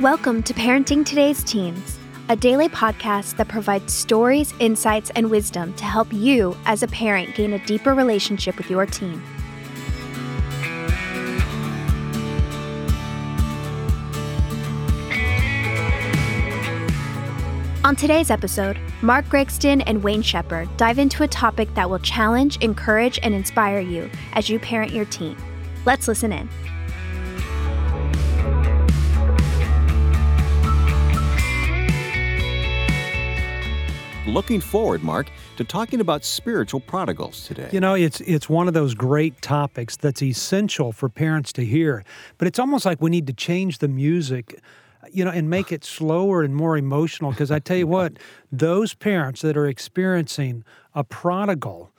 Welcome to Parenting Today's Teens, a daily podcast that provides stories, insights, and wisdom to help you as a parent gain a deeper relationship with your teen. On today's episode, Mark Gregston and Wayne Shepherd dive into a topic that will challenge, encourage, and inspire you as you parent your teen. Let's listen in. Looking forward, Mark, to talking about spiritual prodigals today. You know, it's it's one of those great topics that's essential for parents to hear, but it's almost like we need to change the music you know, and make it slower and more emotional. Because I tell you what, those parents that are experiencing a prodigal,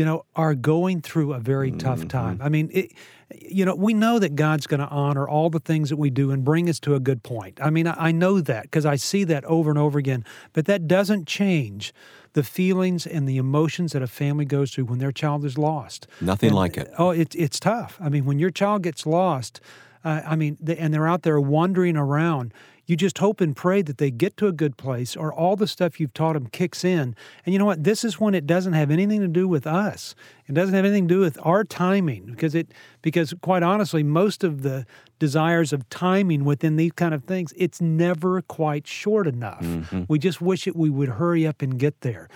you know, are going through a very tough time. Mm-hmm. I mean, it, you know, we know that God's going to honor all the things that we do and bring us to a good point. I mean, I, I know that because I see that over and over again, but that doesn't change the feelings and the emotions that a family goes through when their child is lost. Nothing and, like it. Oh, it, it's tough. I mean, when your child gets lost, uh, I mean, and they're out there wandering around, you just hope and pray that they get to a good place or all the stuff you've taught them kicks in. And you know what? This is when it doesn't have anything to do with us. It doesn't have anything to do with our timing because it because quite honestly, most of the desires of timing within these kind of things, it's never quite short enough. Mm-hmm. We just wish it we would hurry up and get there.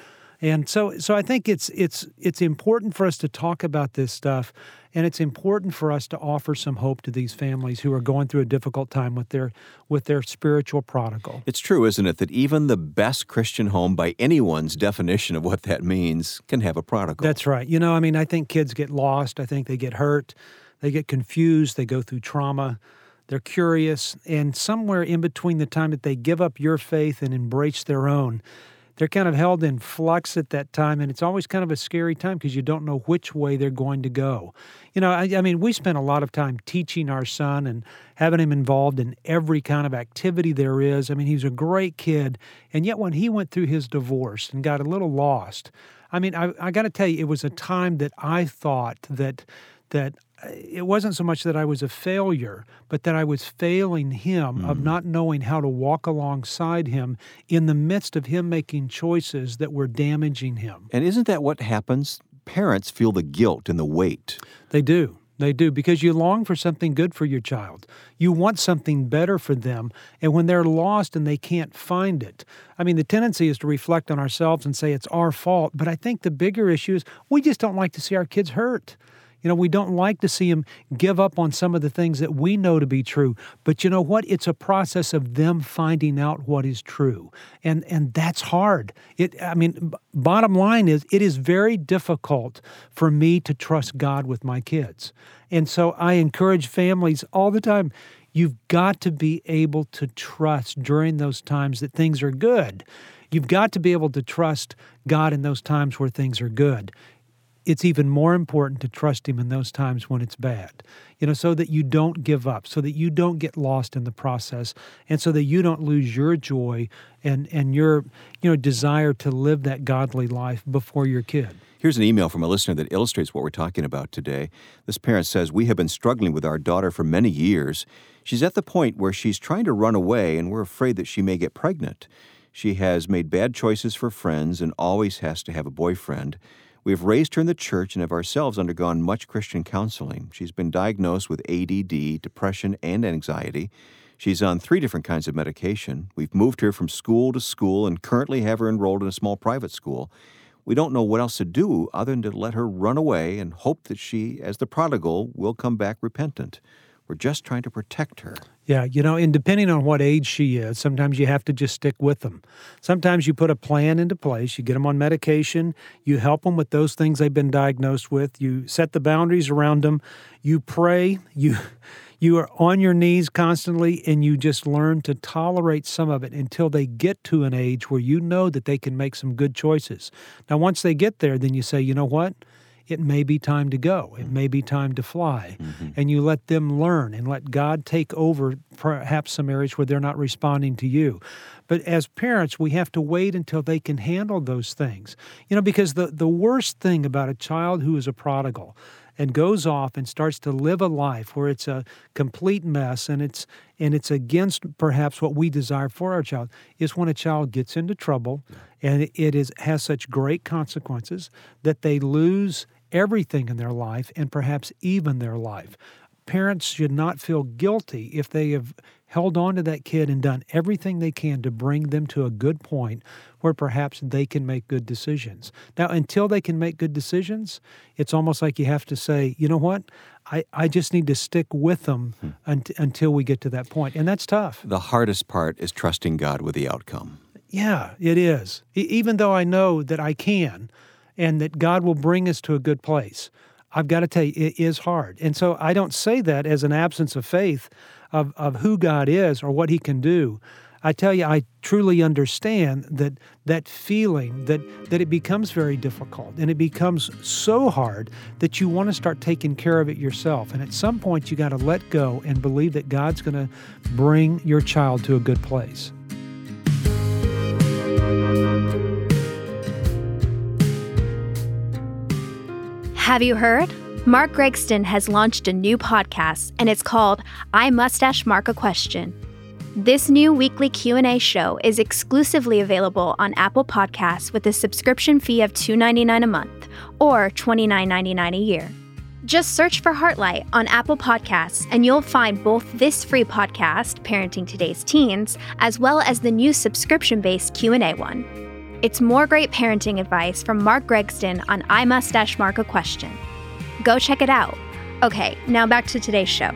And so so I think it's it's it's important for us to talk about this stuff and it's important for us to offer some hope to these families who are going through a difficult time with their with their spiritual prodigal. It's true, isn't it, that even the best Christian home by anyone's definition of what that means can have a prodigal. That's right. You know, I mean, I think kids get lost, I think they get hurt, they get confused, they go through trauma. They're curious, and somewhere in between the time that they give up your faith and embrace their own, they're kind of held in flux at that time, and it's always kind of a scary time because you don't know which way they're going to go. You know, I, I, mean, we spent a lot of time teaching our son and having him involved in every kind of activity there is. I mean, he's a great kid, and yet when he went through his divorce and got a little lost, I mean, I, I got to tell you, it was a time that I thought that that it wasn't so much that I was a failure, but that I was failing him mm. of not knowing how to walk alongside him in the midst of him making choices that were damaging him. And isn't that what happens? Parents feel the guilt and the weight. They do. They do because you long for something good for your child. You want something better for them. And when they're lost and they can't find it, I mean, the tendency is to reflect on ourselves and say it's our fault. But I think the bigger issue is we just don't like to see our kids hurt. You know, we don't like to see them give up on some of the things that we know to be true. But you know what? It's a process of them finding out what is true. And and that's hard. It I mean, bottom line is it is very difficult for me to trust God with my kids. And so I encourage families all the time You've got to be able to trust during those times that things are good. You've got to be able to trust God in those times where things are good it's even more important to trust him in those times when it's bad you know so that you don't give up so that you don't get lost in the process and so that you don't lose your joy and and your you know desire to live that godly life before your kid Here's an email from a listener that illustrates what we're talking about today. This parent says, We have been struggling with our daughter for many years. She's at the point where she's trying to run away, and we're afraid that she may get pregnant. She has made bad choices for friends and always has to have a boyfriend. We have raised her in the church and have ourselves undergone much Christian counseling. She's been diagnosed with ADD, depression, and anxiety. She's on three different kinds of medication. We've moved her from school to school and currently have her enrolled in a small private school. We don't know what else to do other than to let her run away and hope that she, as the prodigal, will come back repentant. We're just trying to protect her. Yeah, you know, and depending on what age she is, sometimes you have to just stick with them. Sometimes you put a plan into place, you get them on medication, you help them with those things they've been diagnosed with, you set the boundaries around them, you pray, you you are on your knees constantly and you just learn to tolerate some of it until they get to an age where you know that they can make some good choices. Now once they get there, then you say, "You know what? It may be time to go. It may be time to fly. Mm-hmm. And you let them learn and let God take over perhaps some areas where they're not responding to you. But as parents, we have to wait until they can handle those things. You know, because the, the worst thing about a child who is a prodigal and goes off and starts to live a life where it's a complete mess and it's and it's against perhaps what we desire for our child is when a child gets into trouble and it is has such great consequences that they lose everything in their life and perhaps even their life. Parents should not feel guilty if they have held on to that kid and done everything they can to bring them to a good point where perhaps they can make good decisions. Now, until they can make good decisions, it's almost like you have to say, you know what? I, I just need to stick with them hmm. un- until we get to that point. And that's tough. The hardest part is trusting God with the outcome. Yeah, it is. E- even though I know that I can and that God will bring us to a good place. I've got to tell you, it is hard. And so I don't say that as an absence of faith of, of who God is or what He can do. I tell you, I truly understand that that feeling that that it becomes very difficult and it becomes so hard that you want to start taking care of it yourself. And at some point, you got to let go and believe that God's going to bring your child to a good place. Have you heard? Mark Gregston has launched a new podcast and it's called I Mustache Mark a Question. This new weekly Q&A show is exclusively available on Apple Podcasts with a subscription fee of $2.99 a month or $29.99 a year. Just search for Heartlight on Apple Podcasts and you'll find both this free podcast, Parenting Today's Teens, as well as the new subscription-based Q&A one. It's more great parenting advice from Mark Gregston on I Mustache Mark a Question. Go check it out. Okay, now back to today's show.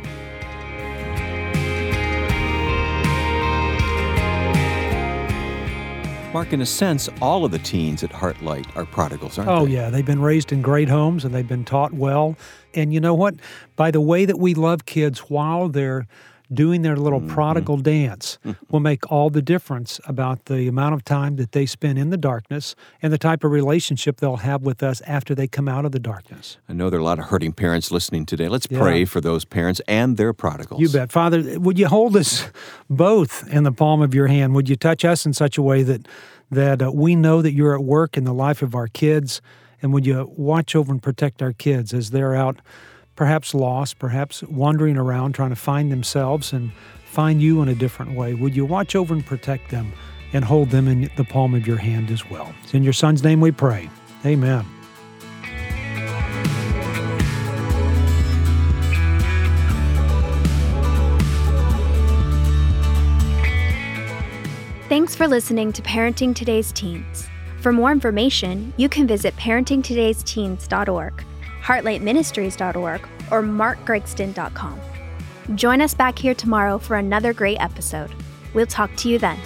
Mark, in a sense, all of the teens at Heartlight are prodigals, aren't oh, they? Oh, yeah. They've been raised in great homes and they've been taught well. And you know what? By the way that we love kids while they're doing their little mm-hmm. prodigal dance will make all the difference about the amount of time that they spend in the darkness and the type of relationship they'll have with us after they come out of the darkness. I know there are a lot of hurting parents listening today. Let's yeah. pray for those parents and their prodigals. You bet. Father, would you hold us both in the palm of your hand? Would you touch us in such a way that that uh, we know that you're at work in the life of our kids and would you watch over and protect our kids as they're out perhaps lost, perhaps wandering around trying to find themselves and find you in a different way. Would you watch over and protect them and hold them in the palm of your hand as well? It's in your Son's name we pray. Amen. Thanks for listening to Parenting Today's Teens. For more information, you can visit parentingtodaysteens.org heartlightministries.org, or markgregston.com. Join us back here tomorrow for another great episode. We'll talk to you then.